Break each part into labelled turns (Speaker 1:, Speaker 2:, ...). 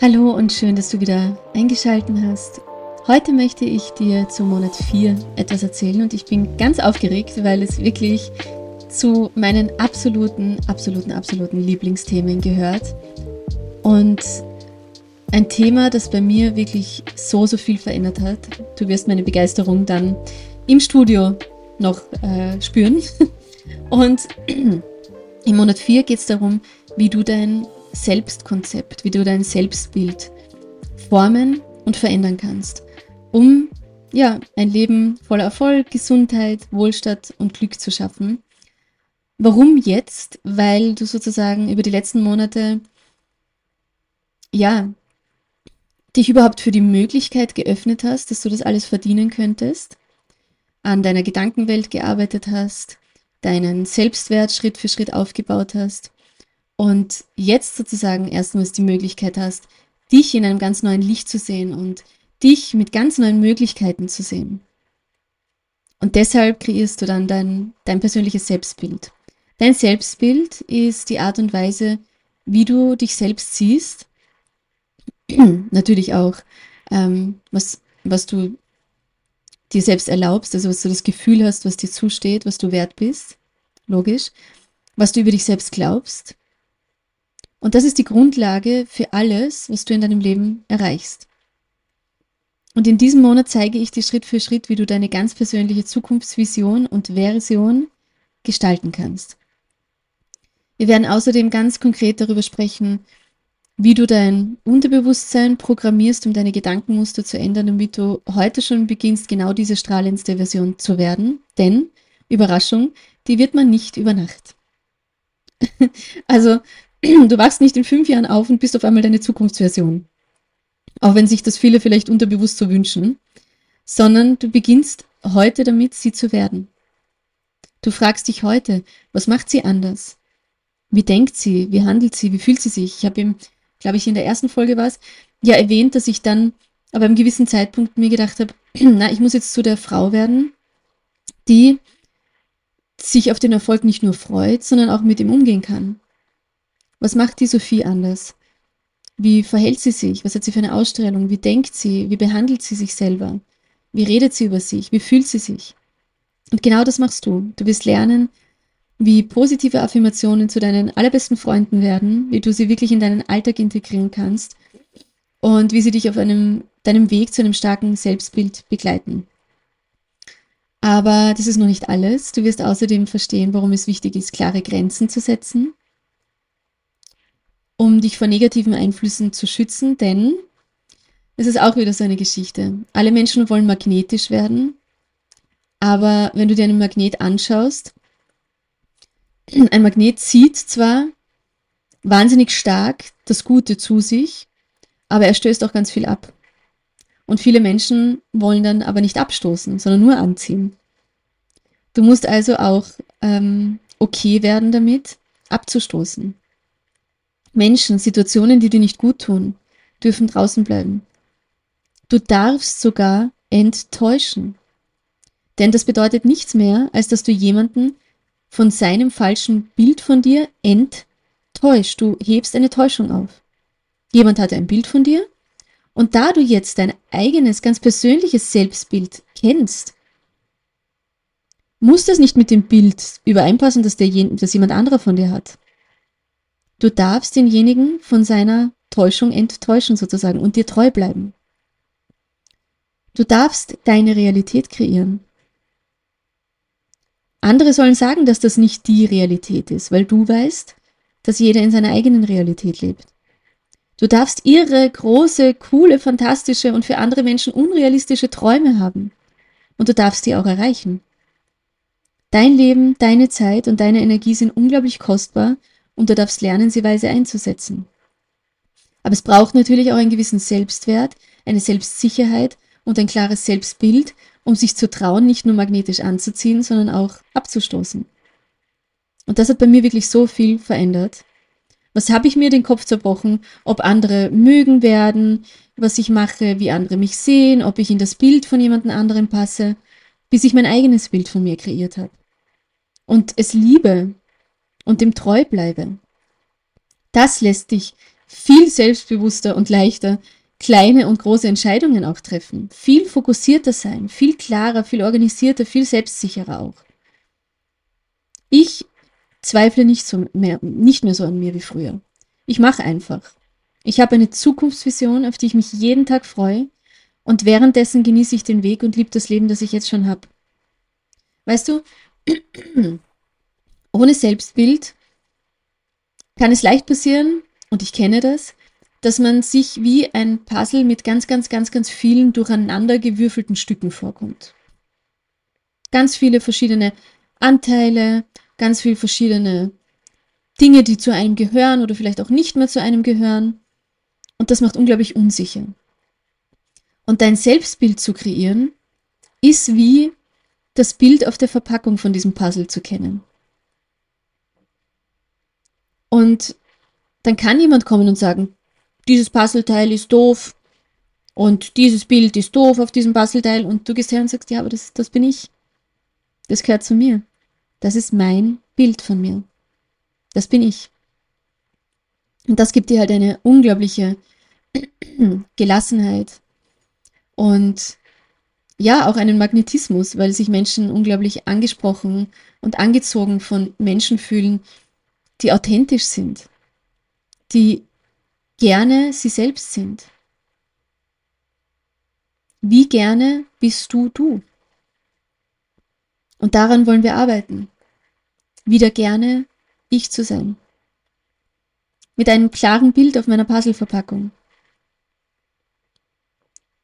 Speaker 1: Hallo und schön, dass du wieder eingeschalten hast. Heute möchte ich dir zu Monat 4 etwas erzählen und ich bin ganz aufgeregt, weil es wirklich zu meinen absoluten, absoluten, absoluten Lieblingsthemen gehört. Und ein Thema, das bei mir wirklich so, so viel verändert hat. Du wirst meine Begeisterung dann im Studio noch äh, spüren. Und im Monat 4 geht es darum, wie du dein Selbstkonzept, wie du dein Selbstbild formen und verändern kannst, um ja, ein Leben voller Erfolg, Gesundheit, Wohlstand und Glück zu schaffen. Warum jetzt? Weil du sozusagen über die letzten Monate ja, dich überhaupt für die Möglichkeit geöffnet hast, dass du das alles verdienen könntest, an deiner Gedankenwelt gearbeitet hast, deinen Selbstwert Schritt für Schritt aufgebaut hast und jetzt sozusagen erstmals die Möglichkeit hast, dich in einem ganz neuen Licht zu sehen und dich mit ganz neuen Möglichkeiten zu sehen. Und deshalb kreierst du dann dein, dein persönliches Selbstbild. Dein Selbstbild ist die Art und Weise, wie du dich selbst siehst. Natürlich auch, ähm, was, was du dir selbst erlaubst, also was du das Gefühl hast, was dir zusteht, was du wert bist. Logisch. Was du über dich selbst glaubst und das ist die Grundlage für alles, was du in deinem Leben erreichst. Und in diesem Monat zeige ich dir Schritt für Schritt, wie du deine ganz persönliche Zukunftsvision und Version gestalten kannst. Wir werden außerdem ganz konkret darüber sprechen, wie du dein Unterbewusstsein programmierst, um deine Gedankenmuster zu ändern, damit du heute schon beginnst, genau diese strahlendste Version zu werden. Denn, Überraschung, die wird man nicht über Nacht. also du wachst nicht in fünf Jahren auf und bist auf einmal deine Zukunftsversion. Auch wenn sich das viele vielleicht unterbewusst so wünschen, sondern du beginnst heute damit, sie zu werden. Du fragst dich heute, was macht sie anders? Wie denkt sie? Wie handelt sie? Wie fühlt sie sich? Ich habe ihm, glaube ich, in der ersten Folge war es, ja erwähnt, dass ich dann aber einem gewissen Zeitpunkt mir gedacht habe, na, ich muss jetzt zu der Frau werden, die sich auf den Erfolg nicht nur freut, sondern auch mit ihm umgehen kann. Was macht die Sophie anders? Wie verhält sie sich? Was hat sie für eine Ausstrahlung? Wie denkt sie? Wie behandelt sie sich selber? Wie redet sie über sich? Wie fühlt sie sich? Und genau das machst du. Du wirst lernen, wie positive Affirmationen zu deinen allerbesten Freunden werden, wie du sie wirklich in deinen Alltag integrieren kannst und wie sie dich auf einem, deinem Weg zu einem starken Selbstbild begleiten. Aber das ist noch nicht alles. Du wirst außerdem verstehen, warum es wichtig ist, klare Grenzen zu setzen um dich vor negativen Einflüssen zu schützen, denn es ist auch wieder so eine Geschichte. Alle Menschen wollen magnetisch werden, aber wenn du dir einen Magnet anschaust, ein Magnet zieht zwar wahnsinnig stark das Gute zu sich, aber er stößt auch ganz viel ab. Und viele Menschen wollen dann aber nicht abstoßen, sondern nur anziehen. Du musst also auch ähm, okay werden damit, abzustoßen. Menschen, Situationen, die dir nicht gut tun, dürfen draußen bleiben. Du darfst sogar enttäuschen. Denn das bedeutet nichts mehr, als dass du jemanden von seinem falschen Bild von dir enttäuscht. Du hebst eine Täuschung auf. Jemand hatte ein Bild von dir und da du jetzt dein eigenes, ganz persönliches Selbstbild kennst, muss das nicht mit dem Bild übereinpassen, das, der, das jemand anderer von dir hat. Du darfst denjenigen von seiner Täuschung enttäuschen sozusagen und dir treu bleiben. Du darfst deine Realität kreieren. Andere sollen sagen, dass das nicht die Realität ist, weil du weißt, dass jeder in seiner eigenen Realität lebt. Du darfst ihre große, coole, fantastische und für andere Menschen unrealistische Träume haben. Und du darfst die auch erreichen. Dein Leben, deine Zeit und deine Energie sind unglaublich kostbar und du darfst lernen, sie weise einzusetzen. Aber es braucht natürlich auch einen gewissen Selbstwert, eine Selbstsicherheit und ein klares Selbstbild, um sich zu trauen, nicht nur magnetisch anzuziehen, sondern auch abzustoßen. Und das hat bei mir wirklich so viel verändert. Was habe ich mir den Kopf zerbrochen, ob andere mögen werden, was ich mache, wie andere mich sehen, ob ich in das Bild von jemand anderem passe, bis ich mein eigenes Bild von mir kreiert habe. Und es liebe und dem treu bleibe. Das lässt dich viel selbstbewusster und leichter kleine und große Entscheidungen auch treffen, viel fokussierter sein, viel klarer, viel organisierter, viel selbstsicherer auch. Ich zweifle nicht, so mehr, nicht mehr so an mir wie früher. Ich mache einfach. Ich habe eine Zukunftsvision, auf die ich mich jeden Tag freue und währenddessen genieße ich den Weg und liebe das Leben, das ich jetzt schon habe. Weißt du, ohne Selbstbild kann es leicht passieren, und ich kenne das, dass man sich wie ein Puzzle mit ganz, ganz, ganz, ganz vielen durcheinandergewürfelten Stücken vorkommt. Ganz viele verschiedene Anteile, ganz viele verschiedene Dinge, die zu einem gehören oder vielleicht auch nicht mehr zu einem gehören. Und das macht unglaublich unsicher. Und dein Selbstbild zu kreieren, ist wie das Bild auf der Verpackung von diesem Puzzle zu kennen. Und dann kann jemand kommen und sagen, dieses Puzzleteil ist doof und dieses Bild ist doof auf diesem Puzzleteil und du gehst her und sagst, ja, aber das, das bin ich. Das gehört zu mir. Das ist mein Bild von mir. Das bin ich. Und das gibt dir halt eine unglaubliche Gelassenheit und ja, auch einen Magnetismus, weil sich Menschen unglaublich angesprochen und angezogen von Menschen fühlen, die authentisch sind, die gerne sie selbst sind. Wie gerne bist du du? Und daran wollen wir arbeiten. Wieder gerne ich zu sein. Mit einem klaren Bild auf meiner Puzzleverpackung.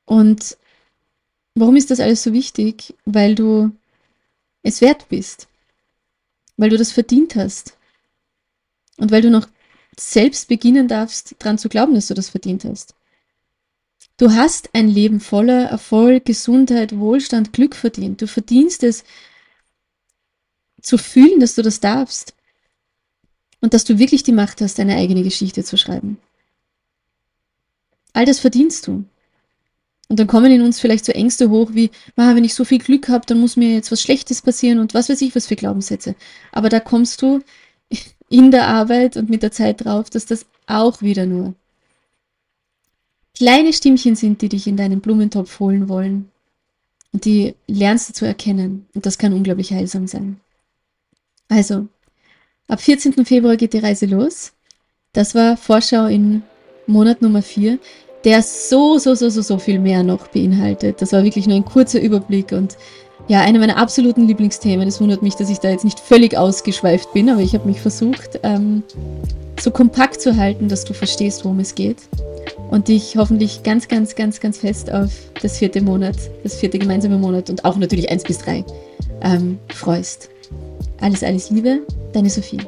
Speaker 1: Und warum ist das alles so wichtig? Weil du es wert bist. Weil du das verdient hast. Und weil du noch selbst beginnen darfst, daran zu glauben, dass du das verdient hast. Du hast ein Leben voller Erfolg, Gesundheit, Wohlstand, Glück verdient. Du verdienst es zu fühlen, dass du das darfst. Und dass du wirklich die Macht hast, deine eigene Geschichte zu schreiben. All das verdienst du. Und dann kommen in uns vielleicht so Ängste hoch wie, ah, wenn ich so viel Glück habe, dann muss mir jetzt was Schlechtes passieren und was weiß ich, was für Glaubenssätze. Aber da kommst du in der Arbeit und mit der Zeit drauf, dass das auch wieder nur kleine Stimmchen sind, die dich in deinen Blumentopf holen wollen. Und die lernst du zu erkennen. Und das kann unglaublich heilsam sein. Also, ab 14. Februar geht die Reise los. Das war Vorschau in Monat Nummer 4, der so, so, so, so, so viel mehr noch beinhaltet. Das war wirklich nur ein kurzer Überblick und ja, eine meiner absoluten Lieblingsthemen. Es wundert mich, dass ich da jetzt nicht völlig ausgeschweift bin, aber ich habe mich versucht, ähm, so kompakt zu halten, dass du verstehst, worum es geht. Und dich hoffentlich ganz, ganz, ganz, ganz fest auf das vierte Monat, das vierte gemeinsame Monat und auch natürlich eins bis drei ähm, freust. Alles, alles Liebe, deine Sophie.